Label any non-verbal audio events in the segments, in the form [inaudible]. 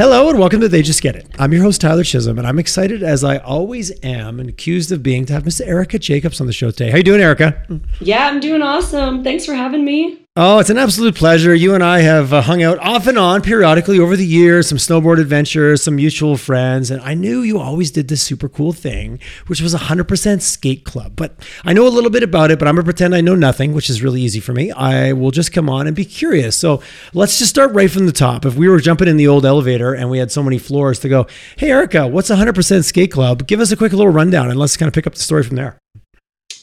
Hello and welcome to They Just Get It. I'm your host, Tyler Chisholm, and I'm excited as I always am and accused of being to have Miss Erica Jacobs on the show today. How are you doing, Erica? Yeah, I'm doing awesome. Thanks for having me. Oh, it's an absolute pleasure. You and I have uh, hung out off and on periodically over the years, some snowboard adventures, some mutual friends, and I knew you always did this super cool thing, which was 100% skate club. But I know a little bit about it, but I'm going to pretend I know nothing, which is really easy for me. I will just come on and be curious. So let's just start right from the top. If we were jumping in the old elevator and we had so many floors to go, hey, Erica, what's 100% skate club? Give us a quick little rundown and let's kind of pick up the story from there.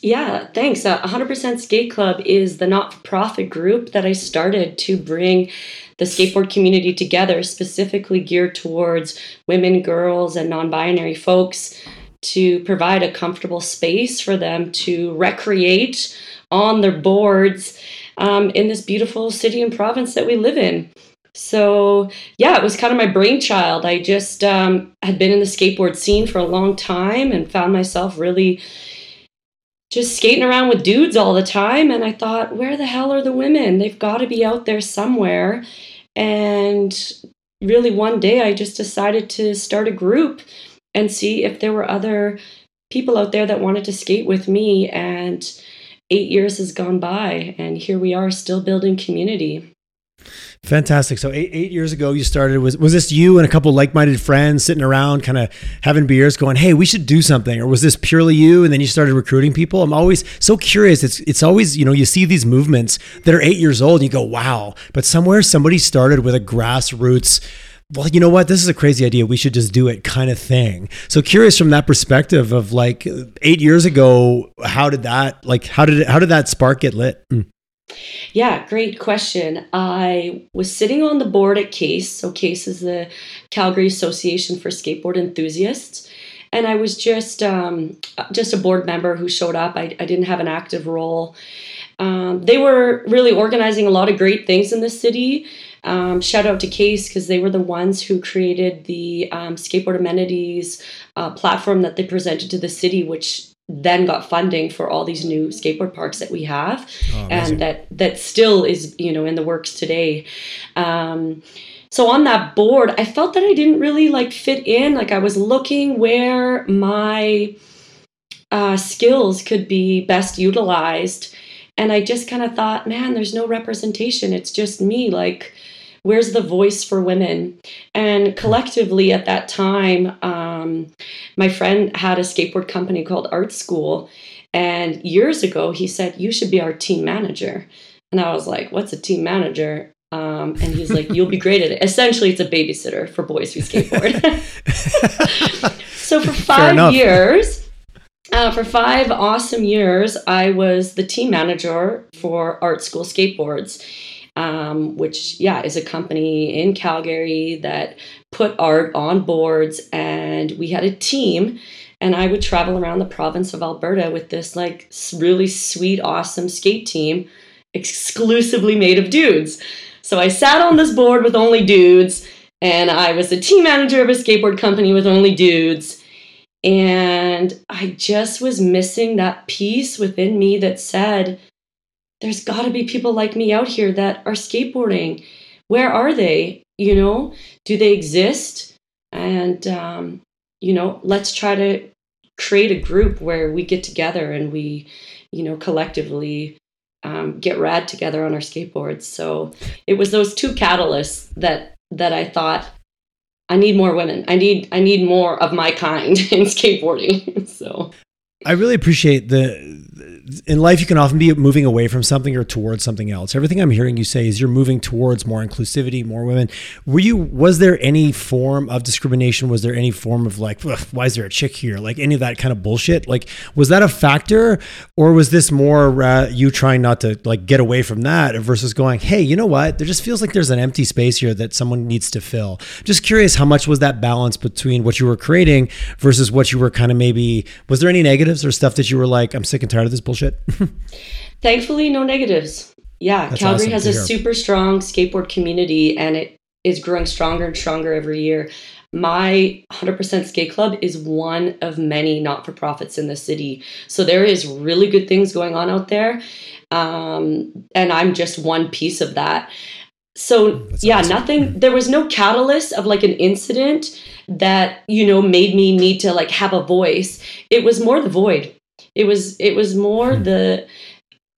Yeah, thanks. Uh, 100% Skate Club is the not for profit group that I started to bring the skateboard community together, specifically geared towards women, girls, and non binary folks to provide a comfortable space for them to recreate on their boards um, in this beautiful city and province that we live in. So, yeah, it was kind of my brainchild. I just um, had been in the skateboard scene for a long time and found myself really just skating around with dudes all the time. And I thought, where the hell are the women? They've got to be out there somewhere. And really, one day I just decided to start a group and see if there were other people out there that wanted to skate with me. And eight years has gone by, and here we are still building community. Fantastic. So eight, eight years ago, you started. Was was this you and a couple like minded friends sitting around, kind of having beers, going, "Hey, we should do something," or was this purely you? And then you started recruiting people. I'm always so curious. It's it's always you know you see these movements that are eight years old, and you go, "Wow!" But somewhere somebody started with a grassroots well, you know what? This is a crazy idea. We should just do it kind of thing. So curious from that perspective of like 8 years ago, how did that like how did it, how did that spark get lit? Mm. Yeah, great question. I was sitting on the board at CASE. So, CASE is the Calgary Association for Skateboard Enthusiasts. And I was just um, just a board member who showed up. I, I didn't have an active role. Um, they were really organizing a lot of great things in the city. Um, shout out to Case because they were the ones who created the um, skateboard amenities uh, platform that they presented to the city, which then got funding for all these new skateboard parks that we have oh, and that that still is you know in the works today. Um, so on that board i felt that i didn't really like fit in. Like i was looking where my uh, skills could be best utilized. And i just kind of thought man there's no representation. It's just me. Like where's the voice for women? And collectively at that time um, my friend had a skateboard company called art school. And years ago he said you should be our team manager. And i was like what's a team manager? Um, and he's like you'll be great at it. Essentially it's a babysitter for boys who skateboard. [laughs] So for five years uh, for five awesome years i was the team manager for art school skateboards um, which yeah is a company in Calgary that put art on boards, and we had a team. And I would travel around the province of Alberta with this like really sweet, awesome skate team, exclusively made of dudes. So I sat on this board with only dudes, and I was the team manager of a skateboard company with only dudes. And I just was missing that piece within me that said, there's got to be people like me out here that are skateboarding. Where are they? You know, do they exist? And, um, you know, let's try to create a group where we get together and we, you know, collectively um, get rad together on our skateboards. So it was those two catalysts that that I thought I need more women. I need I need more of my kind [laughs] in skateboarding. [laughs] so I really appreciate the in life you can often be moving away from something or towards something else. Everything i'm hearing you say is you're moving towards more inclusivity more women. Were you was there any form of discrimination? Was there any form of like why is there a chick here? Like any of that kind of bullshit? Like was that a factor or was this more uh, you trying not to like get away from that versus going hey you know what? There just feels like there's an empty space here that someone needs to fill. Just curious how much was that balance between what you were creating versus what you were kind of maybe was there any negatives or stuff that you were like i'm sick and tired of this bullshit bullshit? [laughs] Thankfully, no negatives. Yeah, That's Calgary awesome has a hear. super strong skateboard community and it is growing stronger and stronger every year. My 100% Skate Club is one of many not for profits in the city. So there is really good things going on out there. Um, and I'm just one piece of that. so yeah, awesome. nothing. There was no catalyst of like an incident that you know made me need to like have a voice. It was more the void. It was it was more hmm. the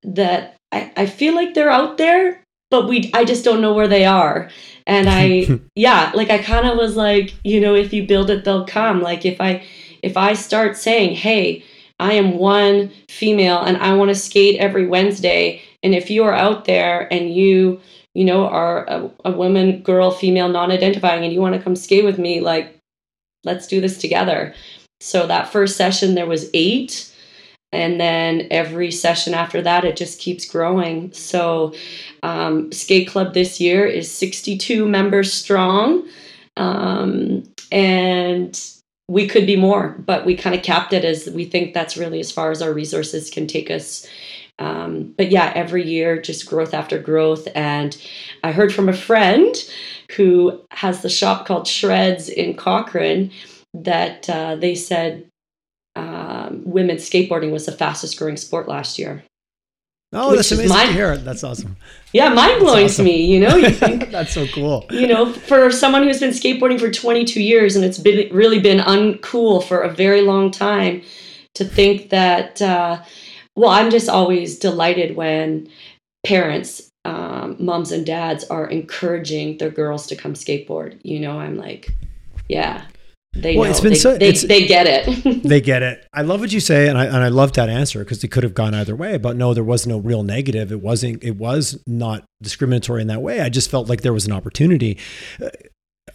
that I, I feel like they're out there, but we I just don't know where they are. And I [laughs] yeah, like I kind of was like, you know, if you build it, they'll come. Like if I if I start saying, hey, I am one female and I want to skate every Wednesday, and if you are out there and you you know, are a, a woman, girl, female, non identifying, and you want to come skate with me, like, let's do this together. So that first session, there was eight. And then every session after that, it just keeps growing. So, um, Skate Club this year is 62 members strong. Um, and we could be more, but we kind of capped it as we think that's really as far as our resources can take us um, but yeah, every year, just growth after growth. And I heard from a friend who has the shop called Shreds in Cochrane that uh, they said um, women's skateboarding was the fastest growing sport last year. Oh, that's amazing mind- to hear. That's awesome. Yeah, mind blowing awesome. to me. You know, you [laughs] think that's so cool. You know, for someone who's been skateboarding for 22 years and it's been really been uncool for a very long time, to think that uh, well, I'm just always delighted when parents, um, moms and dads are encouraging their girls to come skateboard. You know, I'm like, yeah, they well, know. It's been they, so, they, they get it. [laughs] they get it. I love what you say, and I and I love that answer because it could have gone either way. But no, there was no real negative. It wasn't. It was not discriminatory in that way. I just felt like there was an opportunity.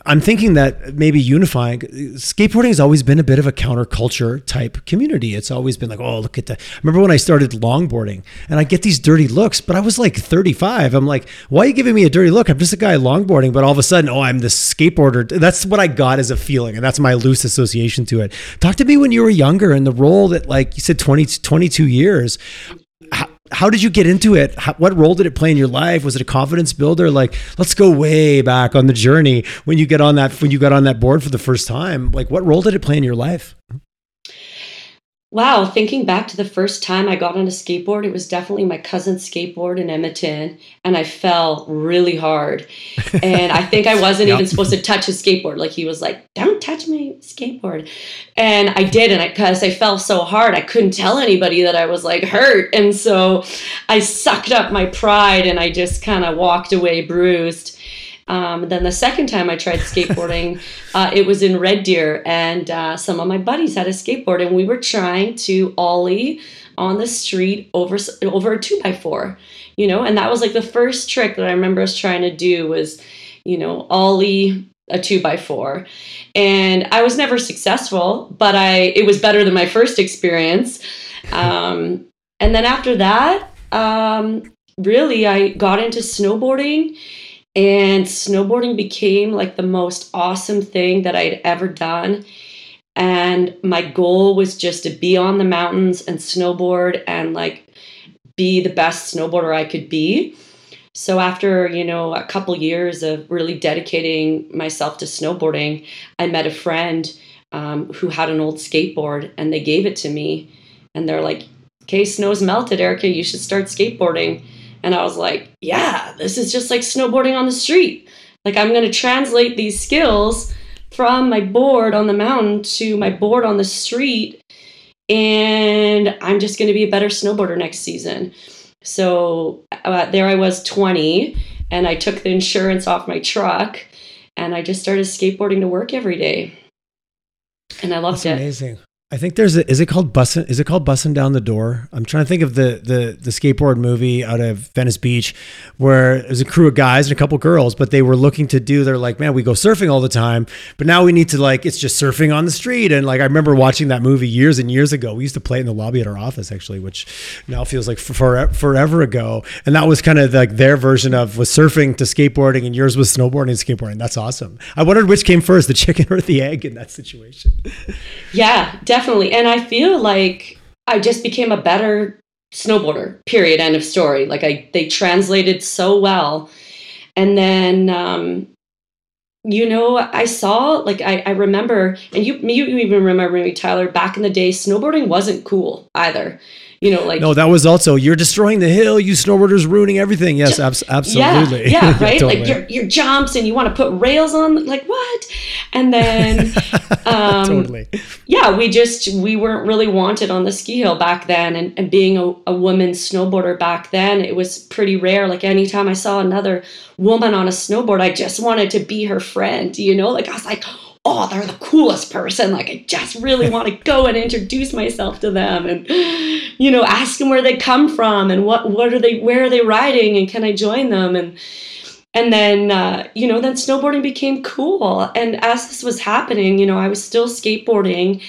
I'm thinking that maybe unifying skateboarding has always been a bit of a counterculture type community. It's always been like, oh, look at that. Remember when I started longboarding and I get these dirty looks, but I was like 35. I'm like, why are you giving me a dirty look? I'm just a guy longboarding, but all of a sudden, oh, I'm the skateboarder. That's what I got as a feeling, and that's my loose association to it. Talk to me when you were younger and the role that, like you said, 20, 22 years how did you get into it? How, what role did it play in your life? Was it a confidence builder? Like, let's go way back on the journey when you get on that when you got on that board for the first time. Like, what role did it play in your life? Mm-hmm. Wow, thinking back to the first time I got on a skateboard, it was definitely my cousin's skateboard in Edmonton, and I fell really hard. [laughs] And I think I wasn't yep. even supposed to touch his skateboard. Like he was like, "Don't touch my skateboard," and I did, and because I, I fell so hard, I couldn't tell anybody that I was like hurt, and so I sucked up my pride, and I just kind of walked away bruised. Um, then the second time I tried skateboarding, [laughs] uh, it was in Red Deer, and uh, some of my buddies had a skateboard, and we were trying to ollie on the street over over a two by four, you know, and that was like the first trick that I remember us trying to do was, you know, ollie a two by four, and I was never successful, but I it was better than my first experience, um, and then after that, um, really I got into snowboarding and snowboarding became like the most awesome thing that I'd ever done. And my goal was just to be on the mountains and snowboard and like be the best snowboarder I could be. So after, you know, a couple years of really dedicating myself to snowboarding, I met a friend um, who had an old skateboard and they gave it to me. And they're like, okay, snow's melted, Erica, you should start skateboarding. And I was like, yeah, this is just like snowboarding on the street. Like, I'm going to translate these skills from my board on the mountain to my board on the street. And I'm just going to be a better snowboarder next season. So uh, there I was 20, and I took the insurance off my truck and I just started skateboarding to work every day. And I loved That's it. Amazing. I think there's a, is it called bussin is it called bussin down the door? I'm trying to think of the the the skateboard movie out of Venice Beach where there's a crew of guys and a couple girls, but they were looking to do they're like, man, we go surfing all the time, but now we need to like it's just surfing on the street. And like I remember watching that movie years and years ago. We used to play it in the lobby at our office actually, which now feels like for, forever ago. And that was kind of like their version of was surfing to skateboarding, and yours was snowboarding and skateboarding. That's awesome. I wondered which came first, the chicken or the egg in that situation. Yeah, definitely definitely. And I feel like I just became a better snowboarder. Period. End of story. Like I, they translated so well. And then, um, you know, I saw like I, I remember, and you you even remember me, Tyler. Back in the day, snowboarding wasn't cool either. You know, like no, that was also you're destroying the hill. You snowboarders ruining everything. Yes, abs- absolutely. Yeah, yeah [laughs] right. totally. Like your your jumps and you want to put rails on. Like what? And then, [laughs] um, totally. Yeah, we just we weren't really wanted on the ski hill back then, and, and being a, a woman snowboarder back then, it was pretty rare. Like anytime I saw another woman on a snowboard, I just wanted to be her friend. You know, like I was like oh, they're the coolest person. Like, I just really want to [laughs] go and introduce myself to them and, you know, ask them where they come from and what, what are they, where are they riding and can I join them? And, and then, uh, you know, then snowboarding became cool. And as this was happening, you know, I was still skateboarding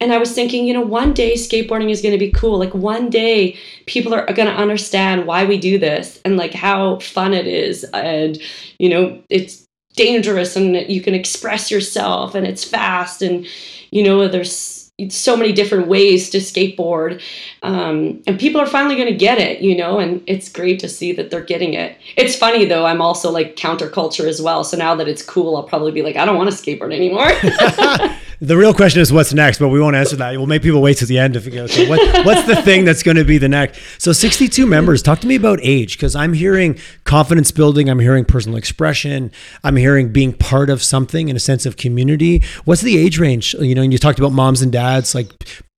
and I was thinking, you know, one day skateboarding is going to be cool. Like one day people are going to understand why we do this and like how fun it is. And, you know, it's dangerous and you can express yourself and it's fast and you know there's so many different ways to skateboard um, and people are finally going to get it you know and it's great to see that they're getting it. It's funny though i'm also like counterculture as well so now that it's cool i'll probably be like i don't want to skateboard anymore [laughs] [laughs] the real question is what's next, but we won't answer that. We'll make people wait to the end to figure out so what, what's the thing that's going to be the next. So 62 members. Talk to me about age because I'm hearing confidence building. I'm hearing personal expression. I'm hearing being part of something in a sense of community. What's the age range? You know, and you talked about moms and dads like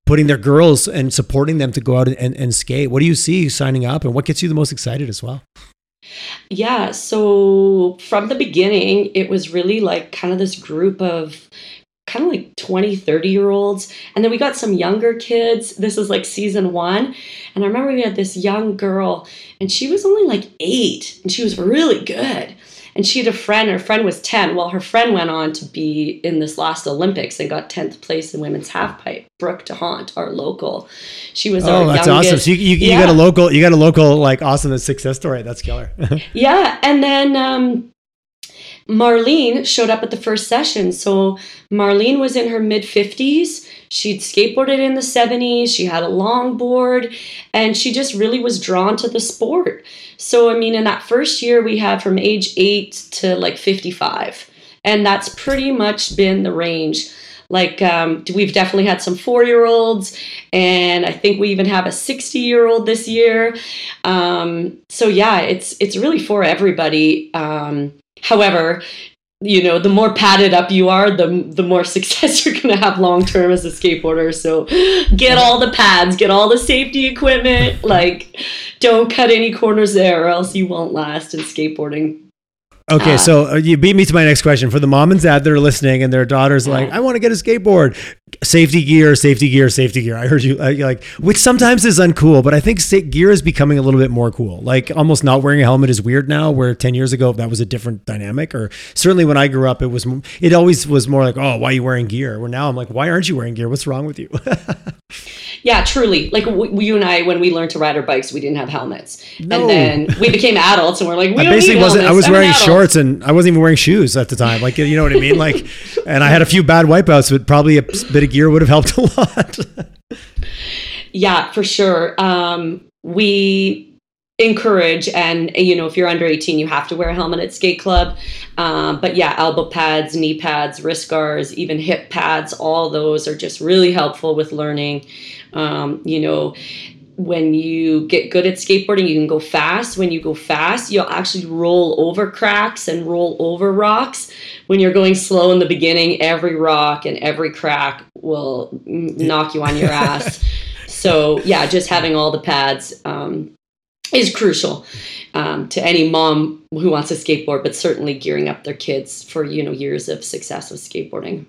putting their girls and supporting them to go out and, and skate. What do you see signing up, and what gets you the most excited as well? Yeah, so from the beginning, it was really like kind of this group of kind of like 20, 30 year olds. And then we got some younger kids. This is like season one. And I remember we had this young girl, and she was only like eight, and she was really good. And she had a friend, her friend was 10. Well, her friend went on to be in this last Olympics and got 10th place in women's halfpipe. Brooke D'Hondt, our local. She was oh, that's youngest. awesome. So you, you, you got a local, you got a local like awesome success story. That's killer. [laughs] yeah. And then um, Marlene showed up at the first session. So Marlene was in her mid 50s. She'd skateboarded in the 70s. She had a longboard and she just really was drawn to the sport. So, I mean, in that first year, we had from age eight to like 55. And that's pretty much been the range. Like, um, we've definitely had some four year olds, and I think we even have a 60 year old this year. Um, so, yeah, it's, it's really for everybody. Um, However, you know, the more padded up you are, the the more [laughs] success you're going to have long term as a skateboarder. So, get all the pads, get all the safety equipment. [laughs] Like, don't cut any corners there, or else you won't last in skateboarding. Okay, uh, so uh, you beat me to my next question. For the mom and dad that are listening and their daughter's like, I want to get a skateboard. Safety gear, safety gear, safety gear. I heard you uh, like, which sometimes is uncool, but I think gear is becoming a little bit more cool. Like almost not wearing a helmet is weird now, where 10 years ago that was a different dynamic. Or certainly when I grew up, it was, it always was more like, oh, why are you wearing gear? Where now I'm like, why aren't you wearing gear? What's wrong with you? [laughs] yeah, truly. Like w- you and I, when we learned to ride our bikes, we didn't have helmets. No. And then we became adults and we're like, [laughs] we I basically wasn't, I was wearing shorts shorts and I wasn't even wearing shoes at the time. Like, you know what I mean? Like, and I had a few bad wipeouts, but probably a bit of gear would have helped a lot. [laughs] yeah, for sure. Um, we encourage and you know if you're under 18 you have to wear a helmet at skate club um, but yeah elbow pads knee pads wrist guards even hip pads all those are just really helpful with learning um, you know when you get good at skateboarding, you can go fast. When you go fast, you'll actually roll over cracks and roll over rocks. When you're going slow in the beginning, every rock and every crack will knock you on your ass. [laughs] so, yeah, just having all the pads um, is crucial um, to any mom who wants to skateboard, but certainly gearing up their kids for you know years of success with skateboarding.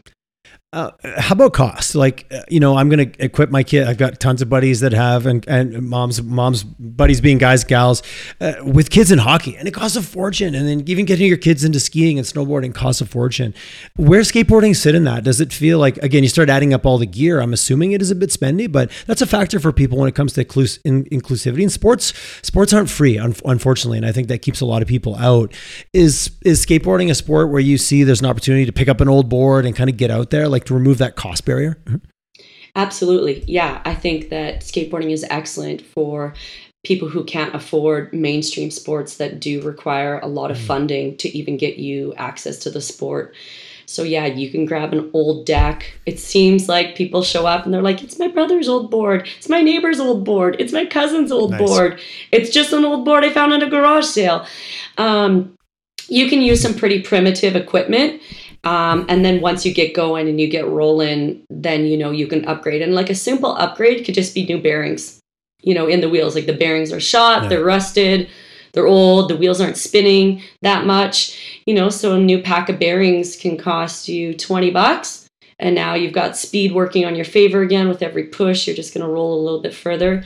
Uh, how about cost? Like, uh, you know, I'm going to equip my kid. I've got tons of buddies that have, and, and moms, moms, buddies being guys, gals, uh, with kids in hockey, and it costs a fortune. And then even getting your kids into skiing and snowboarding costs a fortune. Where skateboarding sit in that? Does it feel like again you start adding up all the gear? I'm assuming it is a bit spendy, but that's a factor for people when it comes to inclus- in, inclusivity. And sports, sports aren't free, un- unfortunately, and I think that keeps a lot of people out. Is is skateboarding a sport where you see there's an opportunity to pick up an old board and kind of get out there? Like like to remove that cost barrier? Mm-hmm. Absolutely. Yeah, I think that skateboarding is excellent for people who can't afford mainstream sports that do require a lot of mm. funding to even get you access to the sport. So yeah, you can grab an old deck. It seems like people show up and they're like, "It's my brother's old board. It's my neighbor's old board. It's my cousin's old nice. board. It's just an old board I found at a garage sale." Um, you can use some pretty primitive equipment. Um, and then once you get going and you get rolling, then you know you can upgrade. And like a simple upgrade could just be new bearings, you know, in the wheels. Like the bearings are shot, yeah. they're rusted, they're old, the wheels aren't spinning that much, you know. So a new pack of bearings can cost you 20 bucks. And now you've got speed working on your favor again with every push. You're just going to roll a little bit further.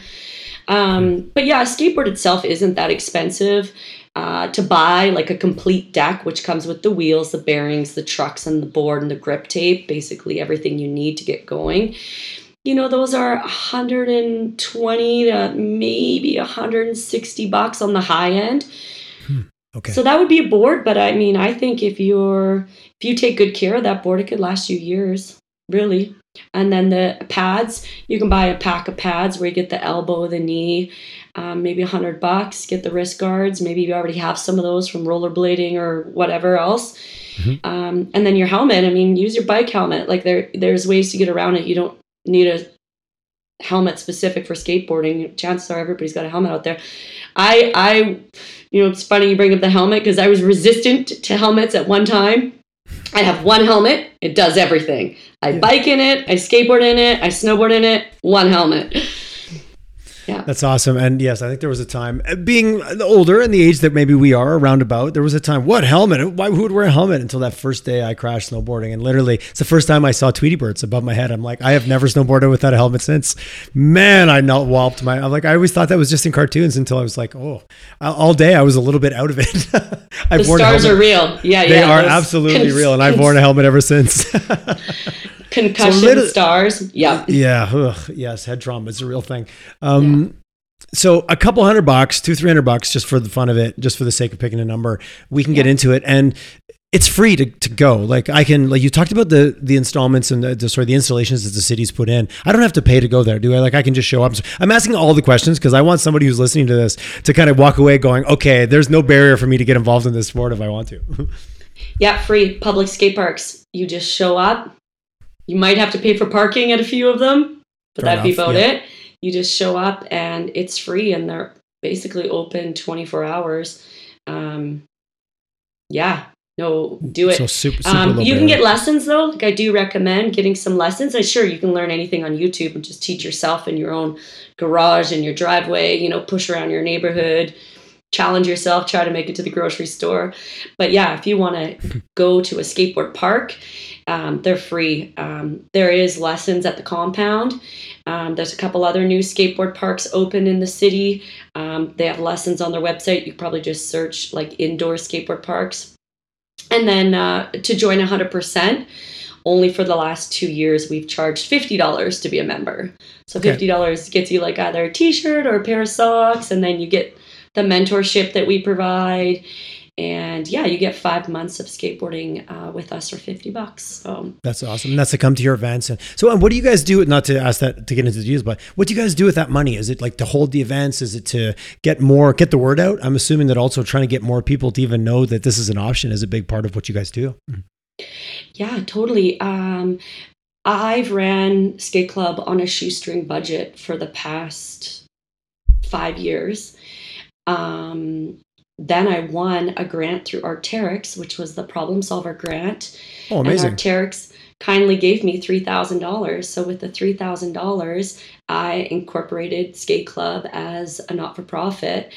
Um, but yeah, a skateboard itself isn't that expensive uh, to buy like a complete deck, which comes with the wheels, the bearings, the trucks, and the board and the grip tape, basically everything you need to get going. You know, those are 120 to maybe 160 bucks on the high end. Hmm. Okay. So that would be a board, but I mean, I think if you're if you take good care of that board, it could last you years, really. And then the pads, you can buy a pack of pads where you get the elbow, the knee, um, maybe a hundred bucks. Get the wrist guards. Maybe you already have some of those from rollerblading or whatever else. Mm-hmm. Um, and then your helmet. I mean, use your bike helmet. Like there, there's ways to get around it. You don't need a helmet specific for skateboarding. Chances are everybody's got a helmet out there. I, I, you know, it's funny you bring up the helmet because I was resistant to helmets at one time. I have one helmet. It does everything. I yeah. bike in it. I skateboard in it. I snowboard in it. One helmet. Yeah. That's awesome. And yes, I think there was a time, uh, being older and the age that maybe we are around about, there was a time, what helmet? Why, who would wear a helmet until that first day I crashed snowboarding? And literally, it's the first time I saw Tweety Birds above my head. I'm like, I have never snowboarded without a helmet since. Man, I not walloped my, I'm like, I always thought that was just in cartoons until I was like, oh, all day I was a little bit out of it. [laughs] I've the stars are real. Yeah, they yeah. are absolutely cons- real. And I've worn a helmet ever since. [laughs] concussion so stars. Yeah. Yeah. Ugh, yes. Head trauma is a real thing. Um, yeah. So a couple hundred bucks, two, three hundred bucks, just for the fun of it, just for the sake of picking a number, we can yeah. get into it. And it's free to, to go. Like I can, like you talked about the the installments and the, the sort of the installations that the city's put in. I don't have to pay to go there, do I? Like I can just show up. I'm asking all the questions because I want somebody who's listening to this to kind of walk away going, okay, there's no barrier for me to get involved in this sport if I want to. [laughs] yeah, free public skate parks. You just show up, you might have to pay for parking at a few of them, but Fair that'd enough, be about yeah. it. You just show up and it's free and they're basically open 24 hours. Um, yeah, no, do it. So super, super um, you can get lessons though. Like I do recommend getting some lessons. And sure, you can learn anything on YouTube and just teach yourself in your own garage in your driveway. You know, push around your neighborhood, challenge yourself, try to make it to the grocery store. But yeah, if you want to [laughs] go to a skateboard park um, they're free. Um, there is lessons at the compound. Um, there's a couple other new skateboard parks open in the city. Um, they have lessons on their website. You probably just search like indoor skateboard parks. And then uh, to join 100%, only for the last two years, we've charged $50 to be a member. So $50 okay. gets you like either a t shirt or a pair of socks, and then you get the mentorship that we provide and yeah you get five months of skateboarding uh, with us for 50 bucks. So that's awesome. And that's to come to your events. And so and what do you guys do? Not to ask that to get into the details but what do you guys do with that money? Is it like to hold the events? Is it to get more get the word out? I'm assuming that also trying to get more people to even know that this is an option is a big part of what you guys do. Yeah totally. Um, i've ran skate club on a shoestring budget for the past five years. Um, then I won a grant through Arc'teryx, which was the problem solver grant. Oh, amazing. And Arc'teryx kindly gave me $3,000. So with the $3,000, I incorporated Skate Club as a not for profit.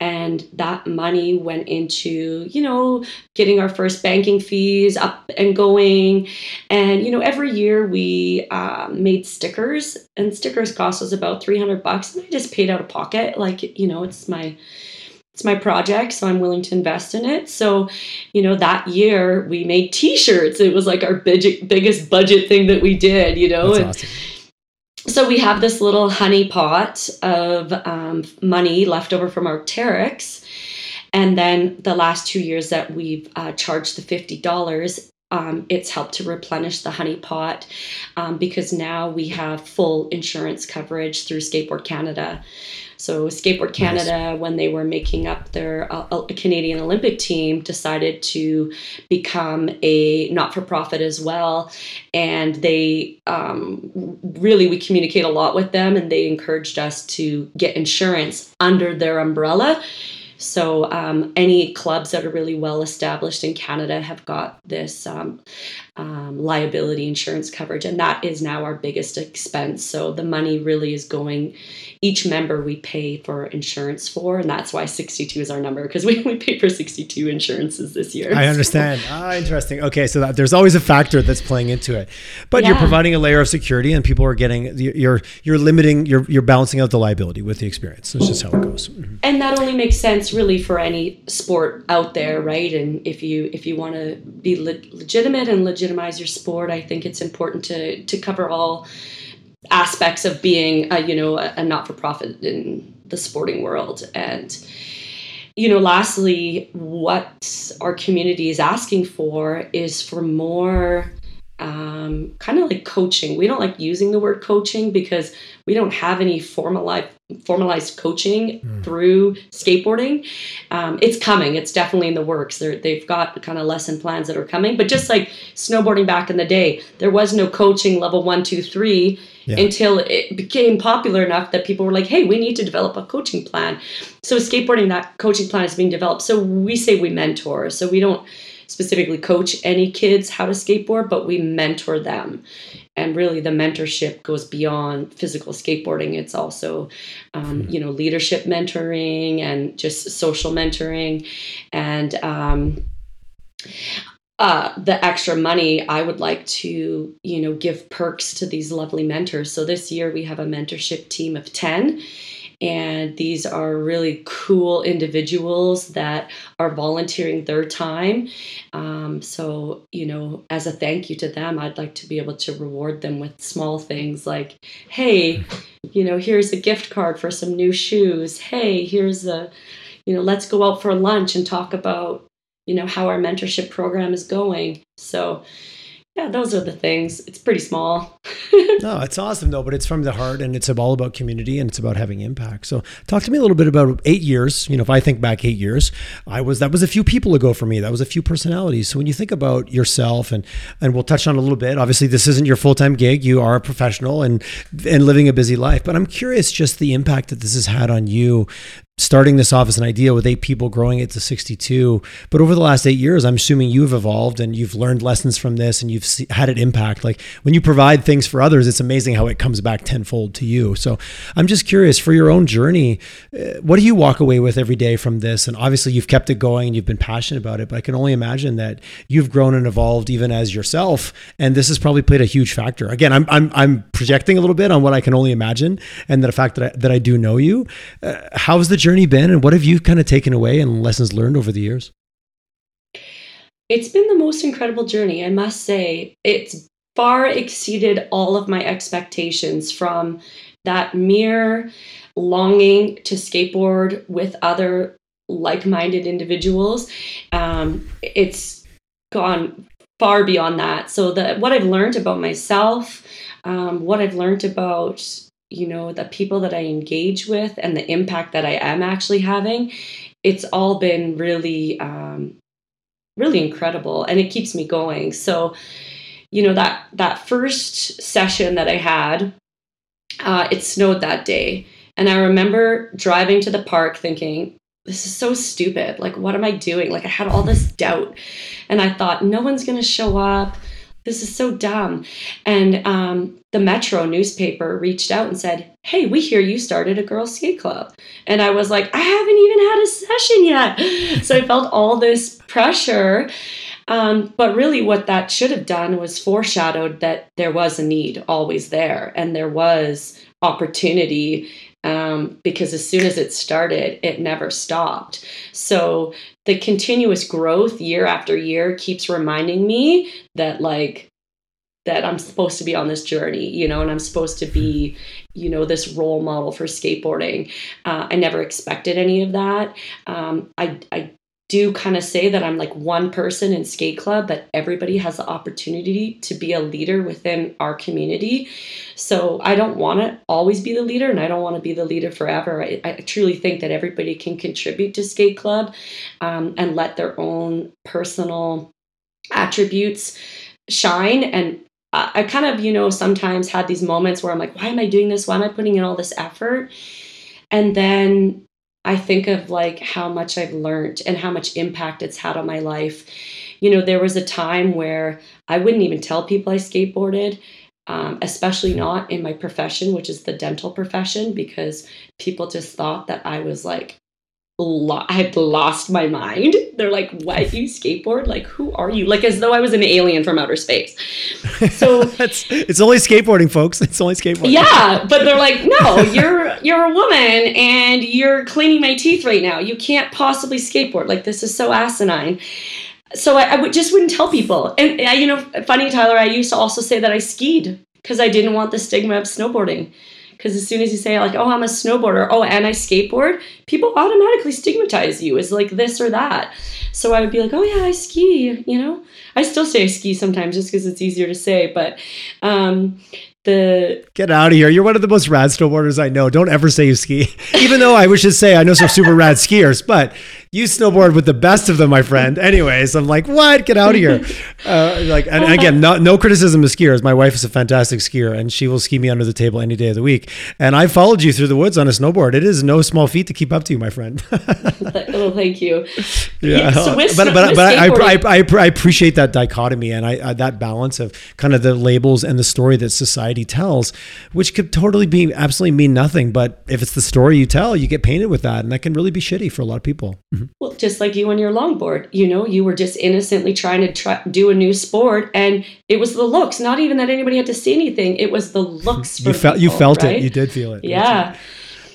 And that money went into, you know, getting our first banking fees up and going. And, you know, every year we um, made stickers, and stickers cost us about 300 bucks. And I just paid out of pocket. Like, you know, it's my it's my project, so I'm willing to invest in it. So, you know, that year we made T-shirts. It was like our big, biggest budget thing that we did. You know, and awesome. so we have this little honey pot of um, money left over from our Arc'teryx, and then the last two years that we've uh, charged the fifty dollars um, it's helped to replenish the honey pot um, because now we have full insurance coverage through Skateboard Canada. So Skateboard Canada, nice. when they were making up their uh, uh, Canadian Olympic team, decided to become a not-for-profit as well, and they um, really we communicate a lot with them, and they encouraged us to get insurance under their umbrella so um, any clubs that are really well established in Canada have got this um, um, liability insurance coverage, and that is now our biggest expense. So the money really is going. Each member we pay for insurance for, and that's why 62 is our number because [laughs] we, we paid for 62 insurances this year. I understand. [laughs] ah, interesting. Okay, so that, there's always a factor that's playing into it, but yeah. you're providing a layer of security, and people are getting you're you're limiting you're you're balancing out the liability with the experience. That's just how it goes. Mm-hmm. And that only makes sense really for any sport out there, right? And if you if you want to be le- legitimate and legitimize your sport, I think it's important to to cover all aspects of being, a, you know, a, a not for profit in the sporting world. And you know, lastly, what our community is asking for is for more um, kind of like coaching. We don't like using the word coaching because we don't have any formalized formalized coaching mm. through skateboarding. Um, it's coming. It's definitely in the works. they they've got kind of lesson plans that are coming. But just like snowboarding back in the day, there was no coaching level one, two, three yeah. until it became popular enough that people were like, "Hey, we need to develop a coaching plan." So skateboarding, that coaching plan is being developed. So we say we mentor. So we don't specifically coach any kids how to skateboard, but we mentor them. And really, the mentorship goes beyond physical skateboarding. It's also, um, hmm. you know, leadership mentoring and just social mentoring. And um, uh, the extra money, I would like to, you know, give perks to these lovely mentors. So this year we have a mentorship team of 10 and these are really cool individuals that are volunteering their time. Um, so, you know, as a thank you to them, I'd like to be able to reward them with small things like, hey, you know, here's a gift card for some new shoes. Hey, here's a, you know, let's go out for lunch and talk about, you know, how our mentorship program is going. So, yeah, those are the things. It's pretty small. [laughs] no, it's awesome though, but it's from the heart and it's all about community and it's about having impact. So talk to me a little bit about eight years. You know, if I think back eight years, I was that was a few people ago for me. That was a few personalities. So when you think about yourself and and we'll touch on a little bit. Obviously, this isn't your full time gig. You are a professional and and living a busy life. But I'm curious just the impact that this has had on you starting this off as an idea with eight people growing it to 62 but over the last eight years i'm assuming you've evolved and you've learned lessons from this and you've had it impact. Like when you provide things for others it's amazing how it comes back tenfold to you. So i'm just curious for your own journey uh, what do you walk away with every day from this? And obviously you've kept it going and you've been passionate about it but i can only imagine that you've grown and evolved even as yourself and this has probably played a huge factor. Again i'm, I'm, I'm projecting a little bit on what i can only imagine and the fact that I, that I do know you. Uh, how's the journey journey been and what have you kind of taken away and lessons learned over the years? It's been the most incredible journey, I must say. It's far exceeded all of my expectations from that mere longing to skateboard with other like minded individuals. Um, it's gone far beyond that. So, the, what I've learned about myself, um, what I've learned about you know the people that i engage with and the impact that i am actually having it's all been really um, really incredible and it keeps me going. So you know that that first session that i had uh, it snowed that day. And i remember driving to the park thinking this is so stupid. Like what am i doing? Like i had all this doubt. And i thought no one's going to show up this is so dumb. And um, the Metro newspaper reached out and said, Hey, we hear you started a girls' skate club. And I was like, I haven't even had a session yet. [laughs] so I felt all this pressure. Um, but really, what that should have done was foreshadowed that there was a need always there and there was opportunity um, because as soon as it started, it never stopped. So the continuous growth year after year keeps reminding me that, like, that I'm supposed to be on this journey, you know, and I'm supposed to be, you know, this role model for skateboarding. Uh, I never expected any of that. Um, I, I do kind of say that I'm like one person in skate club, but everybody has the opportunity to be a leader within our community. So I don't want to always be the leader and I don't want to be the leader forever. I, I truly think that everybody can contribute to skate club um, and let their own personal attributes shine. And I, I kind of, you know, sometimes had these moments where I'm like, why am I doing this? Why am I putting in all this effort? And then I think of like how much I've learned and how much impact it's had on my life. You know, there was a time where I wouldn't even tell people I skateboarded, um, especially not in my profession, which is the dental profession, because people just thought that I was like lo- I had lost my mind. They're like, "What you skateboard? Like, who are you?" Like as though I was an alien from outer space. So [laughs] it's, it's only skateboarding, folks. It's only skateboarding. Yeah, but they're like, "No, you're you're a woman and you're cleaning my teeth right now. You can't possibly skateboard. Like this is so asinine." So I, I would just wouldn't tell people. And uh, you know, funny Tyler, I used to also say that I skied because I didn't want the stigma of snowboarding. Because as soon as you say like, "Oh, I'm a snowboarder," oh, and I skateboard, people automatically stigmatize you as like this or that. So I would be like, "Oh yeah, I ski," you know. I still say I ski sometimes just because it's easier to say, but um, the get out of here. You're one of the most rad snowboarders I know. Don't ever say you ski. [laughs] Even though I wish to say I know some super rad skiers, but you snowboard with the best of them, my friend. Anyways, I'm like, what? Get out of here. [laughs] Uh, like, and again, no, no criticism of skiers. My wife is a fantastic skier, and she will ski me under the table any day of the week. And I followed you through the woods on a snowboard. It is no small feat to keep up to you, my friend. [laughs] oh, thank you. [laughs] Yeah, so with, but but, but I, I, I, I, appreciate that dichotomy and I, I that balance of kind of the labels and the story that society tells, which could totally be absolutely mean nothing. But if it's the story you tell, you get painted with that, and that can really be shitty for a lot of people. Mm-hmm. Well, just like you on your longboard, you know, you were just innocently trying to try, do a new sport, and it was the looks. Not even that anybody had to see anything; it was the looks. [laughs] you felt people, you felt right? it. You did feel it. Yeah.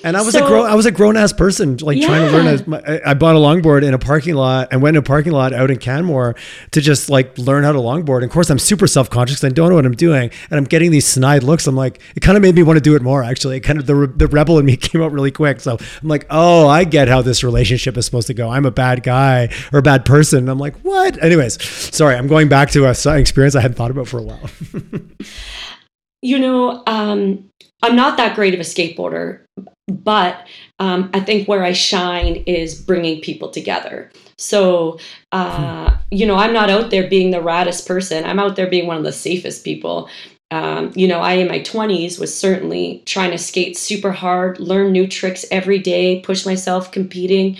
And I was so, a grown I was a grown ass person, like yeah. trying to learn. A, I bought a longboard in a parking lot and went in a parking lot out in Canmore to just like learn how to longboard. And of course, I'm super self conscious. I don't know what I'm doing, and I'm getting these snide looks. I'm like, it kind of made me want to do it more. Actually, it kind of the the rebel in me [laughs] came out really quick. So I'm like, oh, I get how this relationship is supposed to go. I'm a bad guy or a bad person. And I'm like, what? Anyways, sorry, I'm going back to a experience I hadn't thought about for a while. [laughs] you know, um, I'm not that great of a skateboarder, but um, I think where I shine is bringing people together. So, uh, hmm. you know, I'm not out there being the raddest person. I'm out there being one of the safest people. Um, you know, I in my 20s was certainly trying to skate super hard, learn new tricks every day, push myself competing.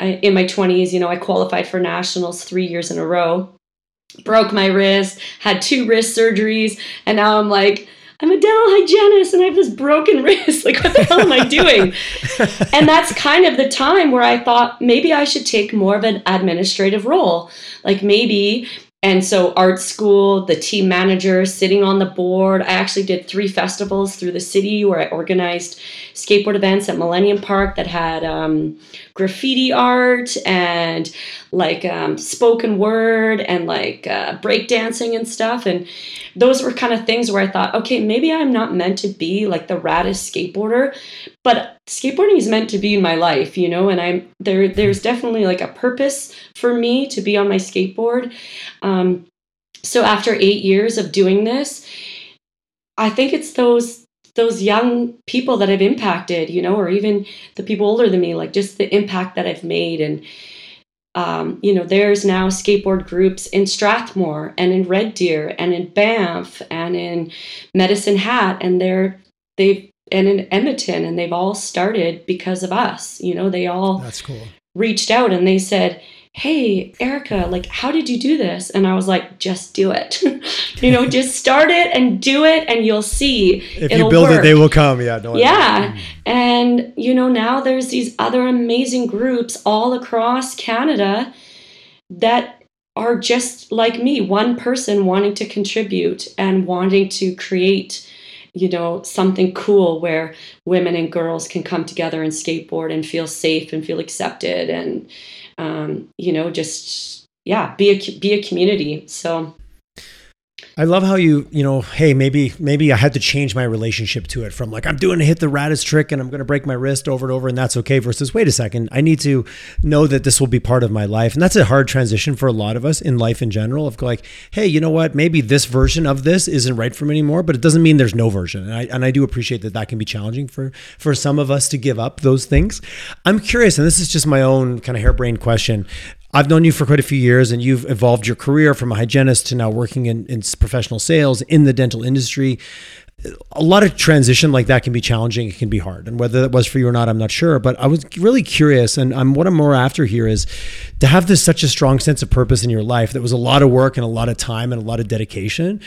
I, in my 20s, you know, I qualified for nationals three years in a row, broke my wrist, had two wrist surgeries, and now I'm like, I'm a dental hygienist and I have this broken [laughs] wrist. Like, what the hell am I doing? [laughs] and that's kind of the time where I thought maybe I should take more of an administrative role. Like, maybe and so, art school, the team manager, sitting on the board. I actually did three festivals through the city where I organized skateboard events at Millennium Park that had um, graffiti art and like um, spoken word and like uh, breakdancing and stuff. And those were kind of things where I thought, okay, maybe I'm not meant to be like the raddest skateboarder, but skateboarding is meant to be in my life, you know. And I'm there. There's definitely like a purpose for me to be on my skateboard. Um, so after eight years of doing this, I think it's those those young people that I've impacted, you know, or even the people older than me, like just the impact that I've made and um, you know, there's now skateboard groups in Strathmore and in Red Deer and in Banff and in Medicine Hat, and they're they've and in Edmonton, and they've all started because of us. You know, they all that's cool reached out and they said, hey erica like how did you do this? And i was like just do it. [laughs] You know just start it and do it and you'll see. If you build work. it they will come. Yeah yeah. Mm. And you know now there's these other amazing groups all across canada that are just like me one person wanting to contribute and wanting to create you know something cool where women and girls can come together and skateboard and feel safe and feel accepted and um, you know, just yeah, be a be a community. So I love how you, you know, hey, maybe maybe I had to change my relationship to it from like I'm doing a hit the raddest trick and I'm going to break my wrist over and over and that's okay versus wait a second, I need to know that this will be part of my life. And that's a hard transition for a lot of us in life in general of like, hey, you know what? Maybe this version of this isn't right for me anymore, but it doesn't mean there's no version. And I and I do appreciate that that can be challenging for for some of us to give up those things. I'm curious and this is just my own kind of harebrained question. I've known you for quite a few years, and you've evolved your career from a hygienist to now working in, in professional sales in the dental industry a lot of transition like that can be challenging. It can be hard, and whether that was for you or not, I'm not sure. But I was really curious, and I'm what I'm more after here is to have this such a strong sense of purpose in your life. That was a lot of work and a lot of time and a lot of dedication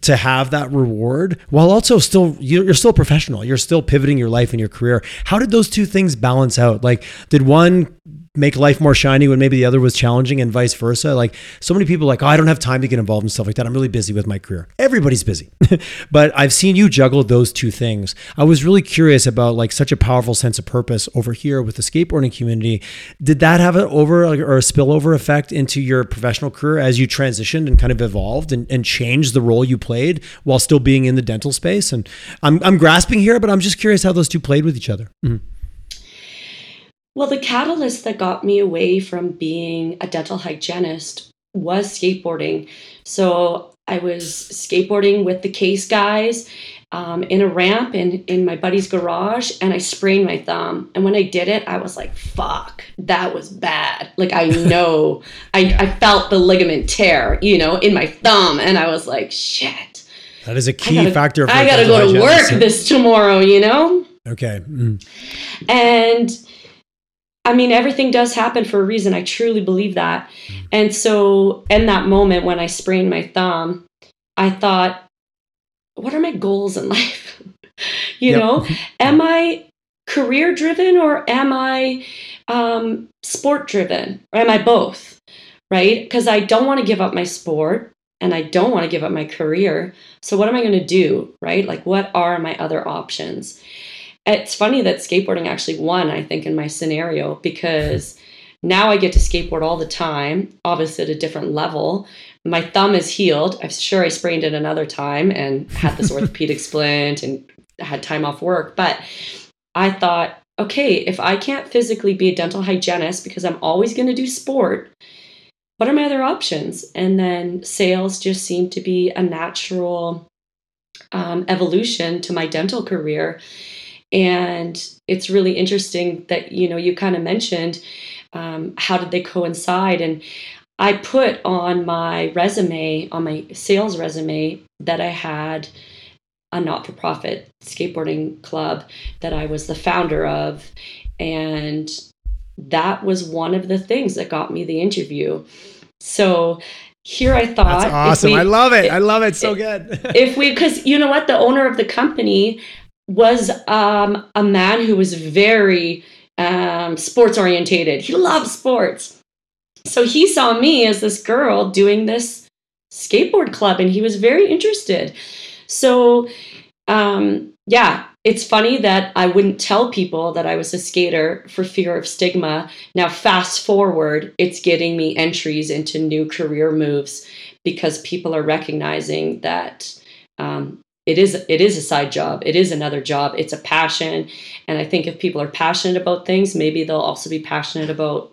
to have that reward, while also still you're still professional. You're still pivoting your life and your career. How did those two things balance out? Like, did one make life more shiny when maybe the other was challenging and vice versa. Like so many people like, oh, I don't have time to get involved in stuff like that. I'm really busy with my career. Everybody's busy. [laughs] but I've seen you juggle those two things. I was really curious about like such a powerful sense of purpose over here with the skateboarding community. Did that have an over or a spillover effect into your professional career as you transitioned and kind of evolved and, and changed the role you played while still being in the dental space? And I'm, I'm grasping here, but I'm just curious how those two played with each other. Mm-hmm. Well, the catalyst that got me away from being a dental hygienist was skateboarding. So I was skateboarding with the case guys um, in a ramp in, in my buddy's garage and I sprained my thumb. And when I did it, I was like, fuck, that was bad. Like, I [laughs] know, I, I felt the ligament tear, you know, in my thumb. And I was like, shit. That is a key gotta, factor. I got to go to work this tomorrow, you know? Okay. Mm. And I mean, everything does happen for a reason. I truly believe that. And so, in that moment when I sprained my thumb, I thought, what are my goals in [laughs] life? you yep. know, [laughs] am I career driven or am I um, sport driven? Or am I both? Right? Because I don't want to give up my sport and I don't want to give up my career. So, what am I going to do? Right? Like, what are my other options? It's funny that skateboarding actually won, I think, in my scenario because now I get to skateboard all the time, obviously at a different level. My thumb is healed. I'm sure I sprained it another time and had this [laughs] orthopedic splint and had time off work. But I thought, okay, if I can't physically be a dental hygienist because I'm always going to do sport, what are my other options? And then sales just seemed to be a natural um, evolution to my dental career and it's really interesting that you know you kind of mentioned um, how did they coincide and i put on my resume on my sales resume that i had a not-for-profit skateboarding club that i was the founder of and that was one of the things that got me the interview so here I thought That's awesome. We, I love it. I love it so good. [laughs] if we because you know what the owner of the company was um, a man who was very um, sports orientated. He loved sports. So he saw me as this girl doing this skateboard club and he was very interested. So, um, yeah, it's funny that I wouldn't tell people that I was a skater for fear of stigma. Now, fast forward, it's getting me entries into new career moves because people are recognizing that um, it is it is a side job. It is another job. It's a passion. And i think if people are passionate about things maybe they'll also be passionate about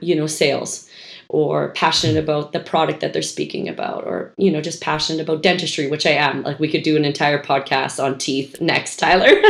you know sales or passionate about the product that they're speaking about or you know just passionate about dentistry which i am. Like we could do an entire podcast on teeth next tyler. [laughs]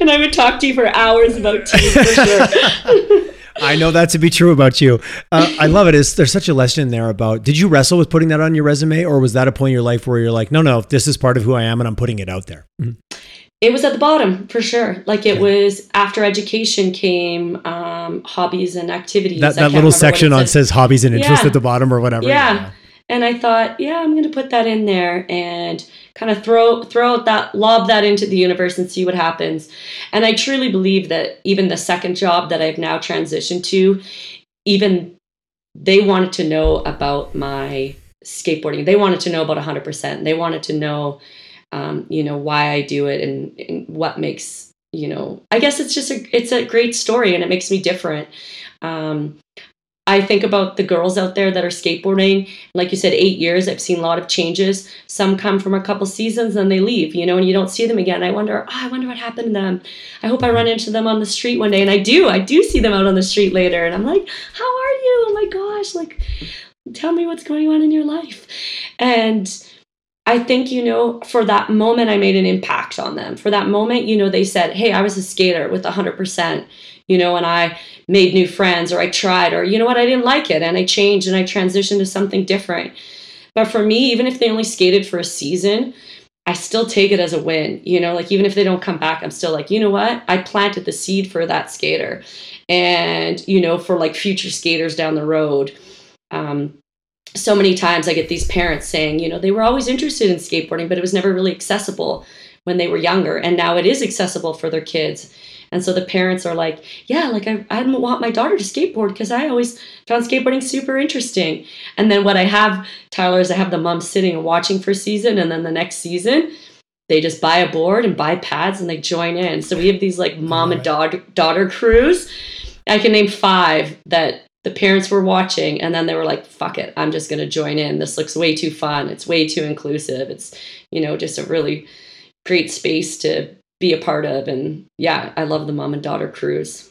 And i would talk to you for hours about teeth for sure [laughs] I know that to be true about you. Uh, I love it. Is there's such a lesson there about? Did you wrestle with putting that on your resume, or was that a point in your life where you're like, no, no, this is part of who I am, and I'm putting it out there? Mm-hmm. It was at the bottom for sure. Like it yeah. was after education came um, hobbies and activities. That, that little section on says hobbies and interests yeah. at the bottom or whatever. yeah. yeah. And I thought, yeah, I'm going to put that in there and kind of throw throw that lob that into the universe and see what happens. And I truly believe that even the second job that I've now transitioned to, even they wanted to know about my skateboarding. They wanted to know about 100%. They wanted to know, um, you know, why I do it and, and, what makes, you know, I guess it's just a, it's a great story and it makes me different. Um, I think about the girls out there that are skateboarding. Like you said, eight years, I've seen a lot of changes. Some come from a couple seasons and they leave, you know, and you don't see them again. I wonder, oh, I wonder what happened to them. I hope I run into them on the street one day. And I do, I do see them out on the street later. And I'm like, how are you? Oh my gosh, like, tell me what's going on in your life. And I think, you know, for that moment, I made an impact on them. For that moment, you know, they said, Hey, I was a skater with 100%, you know, and I made new friends or I tried, or you know what, I didn't like it and I changed and I transitioned to something different. But for me, even if they only skated for a season, I still take it as a win. You know, like even if they don't come back, I'm still like, you know what? I planted the seed for that skater. And, you know, for like future skaters down the road. Um, so many times I get these parents saying, you know, they were always interested in skateboarding, but it was never really accessible when they were younger. And now it is accessible for their kids. And so the parents are like, yeah, like I, I want my daughter to skateboard because I always found skateboarding super interesting. And then what I have, Tyler, is I have the mom sitting and watching for season. And then the next season, they just buy a board and buy pads and they join in. So we have these like mom and daughter, daughter crews. I can name five that the parents were watching and then they were like fuck it i'm just going to join in this looks way too fun it's way too inclusive it's you know just a really great space to be a part of and yeah i love the mom and daughter cruise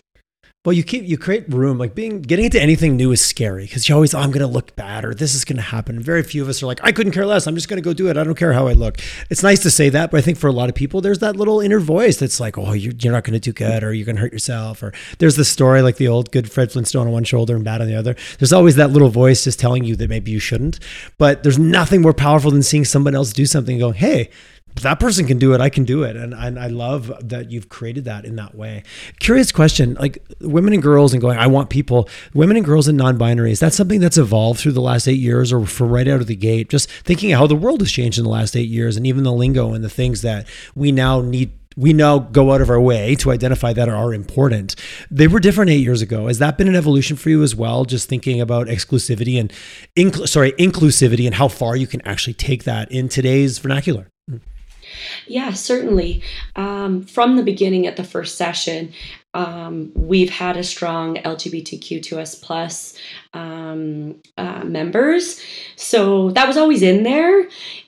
well, you keep you create room. Like being getting into anything new is scary because you always, oh, I'm going to look bad or this is going to happen. And very few of us are like, I couldn't care less. I'm just going to go do it. I don't care how I look. It's nice to say that, but I think for a lot of people, there's that little inner voice that's like, oh, you're, you're not going to do good or you're going to hurt yourself. Or there's the story like the old good Fred Flintstone on one shoulder and bad on the other. There's always that little voice just telling you that maybe you shouldn't. But there's nothing more powerful than seeing someone else do something and going, hey, that person can do it, I can do it. And, and I love that you've created that in that way. Curious question like women and girls and going, I want people, women and girls and non binary, is that something that's evolved through the last eight years or for right out of the gate? Just thinking how the world has changed in the last eight years and even the lingo and the things that we now need we now go out of our way to identify that are important. They were different eight years ago. Has that been an evolution for you as well? Just thinking about exclusivity and inc- sorry inclusivity and how far you can actually take that in today's vernacular. Hmm. Yeah, certainly. Um, from the beginning at the first session, um, we've had a strong LGBTQ2S plus um, uh, members. So that was always in there.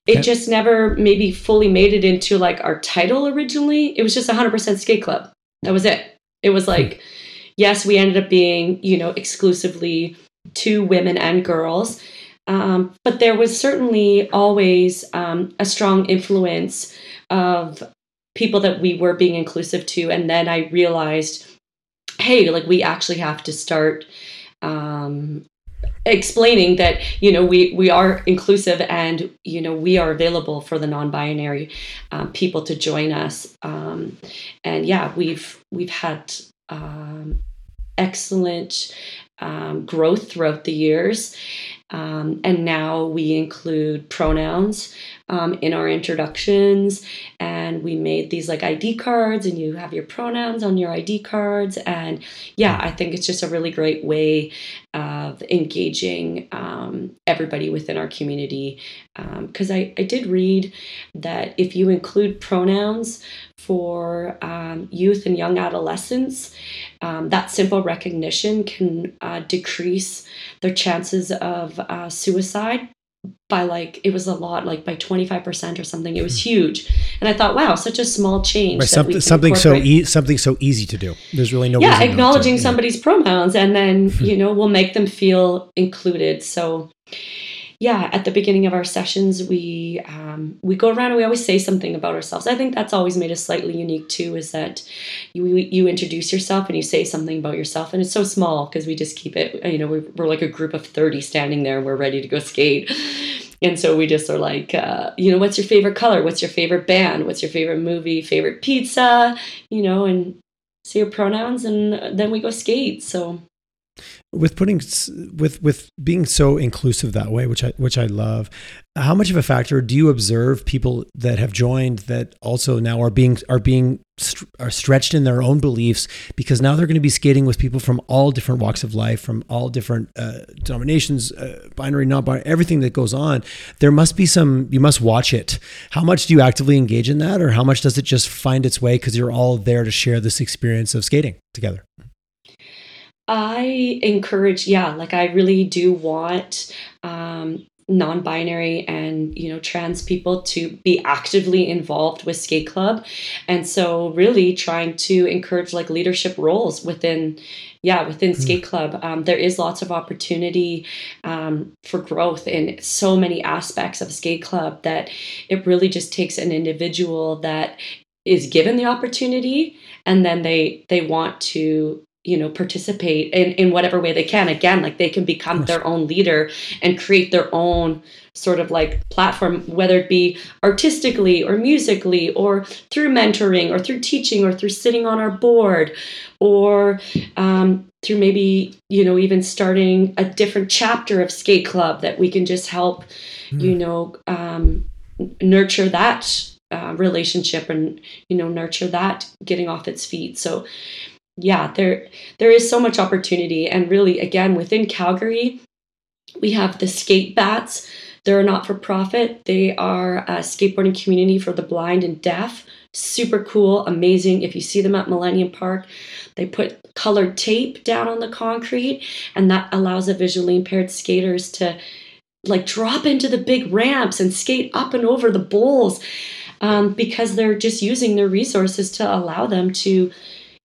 It okay. just never maybe fully made it into like our title originally. It was just 100% skate club. That was it. It was like, hmm. yes, we ended up being, you know, exclusively two women and girls. Um, but there was certainly always um, a strong influence of people that we were being inclusive to. And then I realized, hey, like we actually have to start um, explaining that you know we we are inclusive and you know we are available for the non-binary um, people to join us um, and yeah we've we've had um, excellent um, growth throughout the years um, and now we include pronouns um, in our introductions. And we made these like ID cards, and you have your pronouns on your ID cards. And yeah, I think it's just a really great way of engaging um, everybody within our community. Because um, I, I did read that if you include pronouns for um, youth and young adolescents, um, that simple recognition can uh, decrease their chances of uh, suicide by like it was a lot like by 25% or something. It was hmm. huge. And i thought wow such a small change right, something, something so e- something so easy to do. There's really no yeah acknowledging to, somebody's yeah. pronouns and then [laughs] you know we'll make them feel included. So yeah, at the beginning of our sessions, we um, we go around and we always say something about ourselves. I think that's always made us slightly unique too. Is that you you introduce yourself and you say something about yourself, and it's so small because we just keep it. You know, we're, we're like a group of thirty standing there, and we're ready to go skate. And so we just are like, uh, you know, what's your favorite color? What's your favorite band? What's your favorite movie? Favorite pizza? You know, and say your pronouns, and then we go skate. So with putting with with being so inclusive that way which i which i love how much of a factor do you observe people that have joined that also now are being are being are stretched in their own beliefs because now they're going to be skating with people from all different walks of life from all different uh, denominations uh, binary not binary everything that goes on. There must be some you must watch it. How much do you actively engage in that or how much does it just find its way because you're all there to share this experience of skating together I encourage, yeah, like I really do want um, non-binary and you know trans people to be actively involved with skate club and so really trying to encourage like leadership roles within yeah within mm-hmm. skate club um, there is lots of opportunity um, for growth in so many aspects of skate club that it really just takes an individual that is given the opportunity and then they they want to you know participate in in whatever way they can. Again like they can become their own leader and create their own sort of like platform whether it be artistically or musically or through mentoring or through teaching or through sitting on our board or um, through maybe you know even starting a different chapter of skate club that we can just help mm. you know um, nurture that uh, relationship and you know nurture that getting off its feet. So yeah, there there is so much opportunity, and really, again, within Calgary, we have the Skate Bats. They're not for profit. They are a skateboarding community for the blind and deaf. Super cool, amazing. If you see them at Millennium Park, they put colored tape down on the concrete, and that allows the visually impaired skaters to like drop into the big ramps and skate up and over the bowls um, because they're just using their resources to allow them to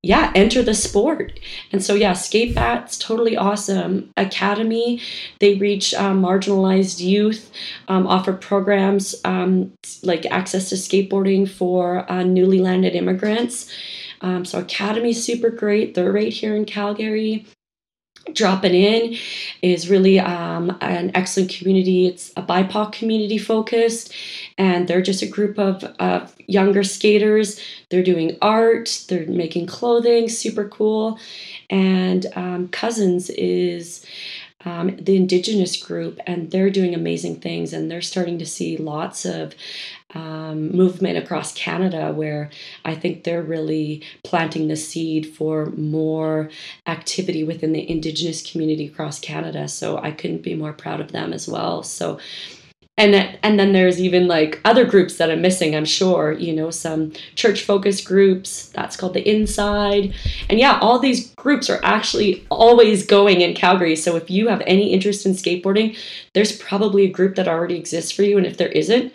yeah, enter the sport. And so, yeah, Skate Bats, totally awesome. Academy, they reach um, marginalized youth, um, offer programs um, like access to skateboarding for uh, newly landed immigrants. Um, so, Academy super great. They're right here in Calgary. Dropping In is really um, an excellent community. It's a BIPOC community focused, and they're just a group of, younger skaters. They're doing art, they're making clothing, super cool. And um, Cousins is um, the Indigenous group, and they're doing amazing things, and they're starting to see lots of um, movement across Canada where I think they're really planting the seed for more activity within the Indigenous community across Canada. So I couldn't be more proud of them as well. So and and then there's even like other groups that I'm missing. I'm sure you know some church focused groups. That's called the Inside, and yeah, all these groups are actually always going in Calgary. So if you have any interest in skateboarding, there's probably a group that already exists for you, and if there isn't,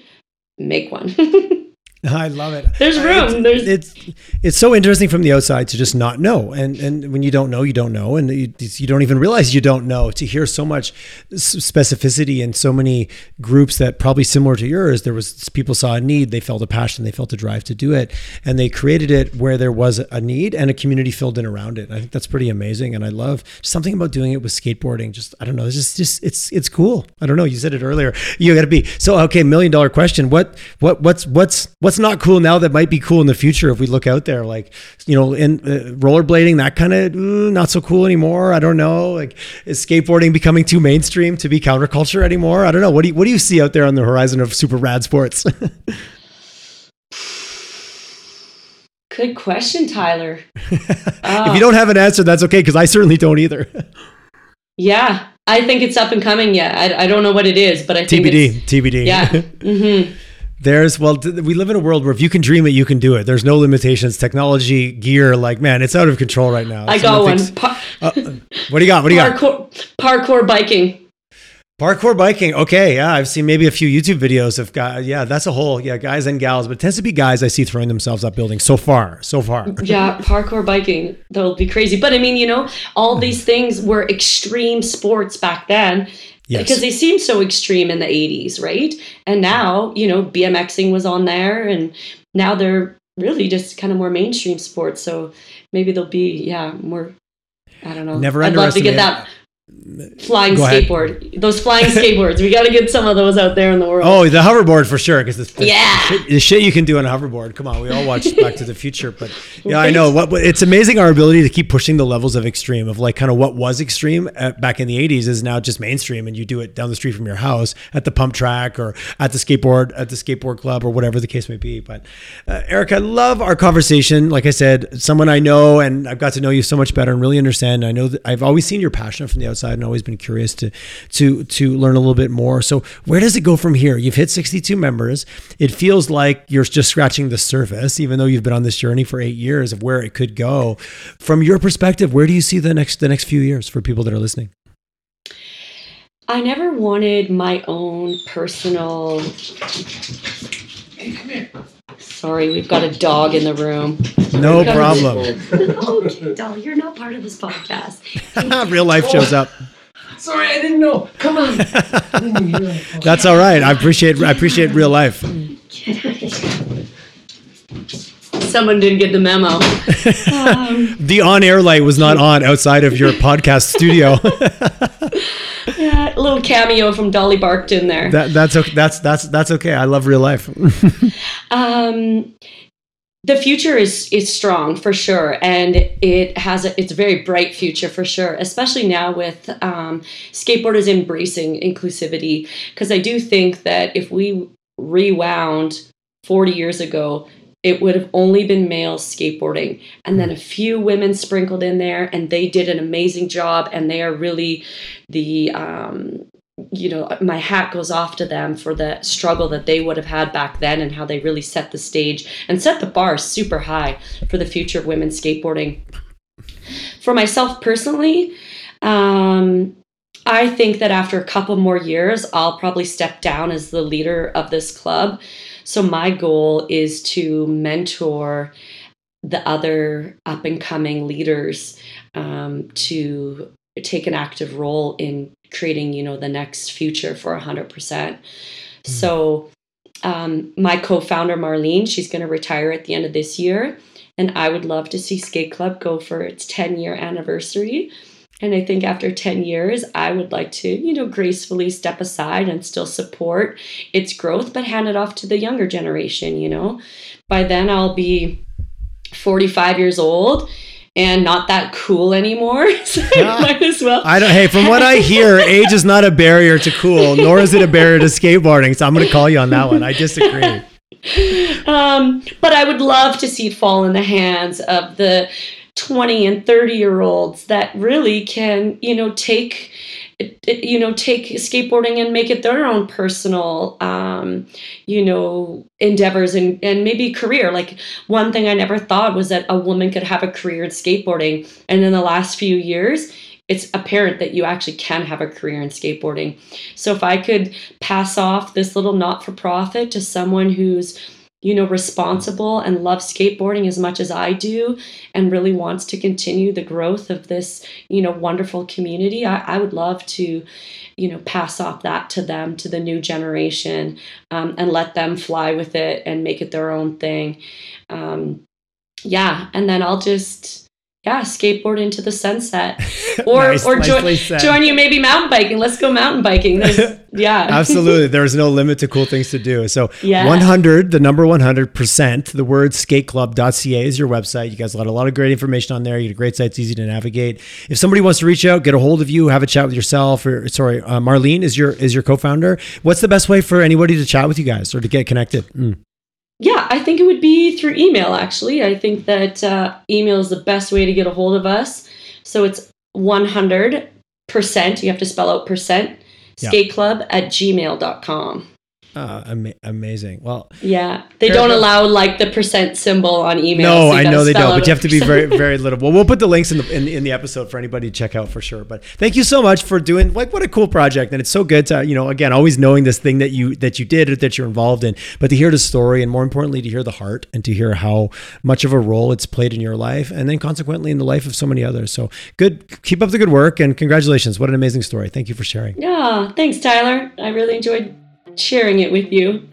make one. [laughs] [laughs] I love it. There's room. It's, There's it's it's so interesting from the outside to just not know, and and when you don't know, you don't know, and you, you don't even realize you don't know. To hear so much specificity in so many groups that probably similar to yours, there was people saw a need, they felt a passion, they felt a drive to do it, and they created it where there was a need and a community filled in around it. I think that's pretty amazing, and I love something about doing it with skateboarding. Just I don't know, it's just just it's it's cool. I don't know. You said it earlier. You got to be so okay. Million dollar question. What what what's what's what's not cool now that might be cool in the future if we look out there like you know in uh, rollerblading that kind of mm, not so cool anymore i don't know like is skateboarding becoming too mainstream to be counterculture anymore i don't know what do you what do you see out there on the horizon of super rad sports [laughs] good question tyler uh, [laughs] if you don't have an answer that's okay because i certainly don't either [laughs] yeah I think it's up and coming yet. I, I don't know what it is, but I think TBD. TBD. Yeah. Mm-hmm. There's well, we live in a world where if you can dream it, you can do it. There's no limitations. Technology, gear, like man, it's out of control right now. I got thinks, one. Pa- uh, what do you got? What do you parkour, got? Parkour biking. Parkour biking. Okay, yeah, I've seen maybe a few YouTube videos of guys. Yeah, that's a whole yeah, guys and gals, but it tends to be guys I see throwing themselves up buildings so far, so far. [laughs] yeah, parkour biking. That'll be crazy. But I mean, you know, all these things were extreme sports back then Yes. Because they seemed so extreme in the 80s, right? And now, you know, BMXing was on there and now they're really just kind of more mainstream sports. So maybe they'll be, yeah, more, I don't know. Never I'd love to get that flying skateboard. Those flying [laughs] skateboards. We got to get some of those out there in the world. Oh, the hoverboard for sure. Because the, yeah, shit, the shit you can do on a hoverboard. Come on, we all watched Back to the Future, but [laughs] yeah, I know what. It's amazing our ability to keep pushing the levels of extreme of like kind of what was extreme at, back in the '80s is now just mainstream, and you do it down the street from your house at the pump track or at the skateboard at the skateboard club or whatever the case may be. But uh, Eric, I love our conversation. Like I said, someone I know, and I've got to know you so much better and really understand. I know that I've always seen your passion from the outside and always been curious to to to learn a little bit more. So where does it go from here? You've hit 62 members. It feels like you're just scratching the surface, even though you've been on this journey for eight years of where it could go. From your perspective, where do you see the next the next few years for people that are listening? I never wanted my own personal. Hey. Sorry, we've got a dog in the room. No We've got a- problem. okay, doll, you're not part of this podcast. [laughs] Real life shows up. Sorry, I didn't know. Come on. I didn't even hear that. That's all right. I appreciate I appreciate real life. Someone didn't get the memo. [laughs] Um, The on-air light was not on outside of your podcast studio. [laughs] yeah, a little cameo from Dolly barked in there. that, that's okay. That's that's that's okay. I love real life. Um, the future is is strong for sure, and it has a it's a very bright future for sure. Especially now with um, skateboarders embracing inclusivity, because I do think that if we rewound forty years ago, it would have only been males skateboarding, and then a few women sprinkled in there, and they did an amazing job, and they are really the um, you know, my hat goes off to them for the struggle that they would have had back then and how they really set the stage and set the bar super high for the future of women skateboarding. For myself personally, um, I think that after a couple more years, I'll probably step down as the leader of this club. So, my goal is to mentor the other up and coming leaders um, to take an active role in creating you know the next future for 100% so um, my co-founder marlene she's going to retire at the end of this year and i would love to see skate club go for its 10 year anniversary. And i think after 10 years i would like to you know gracefully step aside and still support its growth but hand it off to the younger generation you know? By then i'll be 45 years old and not that cool anymore. [laughs] So I might as well. I don't. Hey, from what I hear, [laughs] age is not a barrier to cool, nor is it a barrier to skateboarding. So I'm going to call you on that one. I disagree. [laughs] Um, but I would love to see it fall in the hands of the 20 and 30 year olds that really can, you know, take you know take skateboarding and make it their own personal um, you know endeavors and, and maybe career. Like one thing i never thought was that a woman could have a career in skateboarding. And in the last few years it's apparent that you actually can have a career in skateboarding. So if i could pass off this little not-for-profit to someone who's you know, responsible and loves skateboarding as much as I do and really wants to continue the growth of this, you know, wonderful community, I, I would love to, you know, pass off that to them, to the new generation, um, and let them fly with it and make it their own thing. Um, yeah. And then I'll just, yeah, skateboard into the sunset, [laughs] or Nice- or join join you maybe mountain biking. Let's go mountain biking. There's, [laughs] yeah, Absolutely. There's no limit to cool things to do. So Yeah. 100, the number 100%, the word skateclub.ca is your website. You guys got a lot of great information on there. You get a great site. It's easy to navigate. If somebody wants to reach out, get a hold of you, have a chat with yourself or sorry, uh, Marlene is your, is your co-founder. What's the best way for anybody to chat with you guys or to get connected? Mm. Yeah, I think it would be through email, actually. I think that uh, email is the best way to get a hold of us. So it's 100%, you have to spell out percent, Yeah. skateclub at gmail.com. Uh, ama- amazing. Well, Yeah, they don't allow like the percent symbol on email. No, so I know they don't, but you have to be very, very little. Well, we'll put the links in the in, in the episode for anybody to check out for sure. But thank you so much for doing like what a cool project, and it's so good to you know again always knowing this thing that you that you did or that you're involved in, but to hear the story and more importantly to hear the heart and to hear how much of a role it's played in your life and then consequently in the life of so many others. So good, keep up the good work and congratulations! What an amazing story. Thank you for sharing. Yeah, thanks, Tyler. I really enjoyed sharing it with you.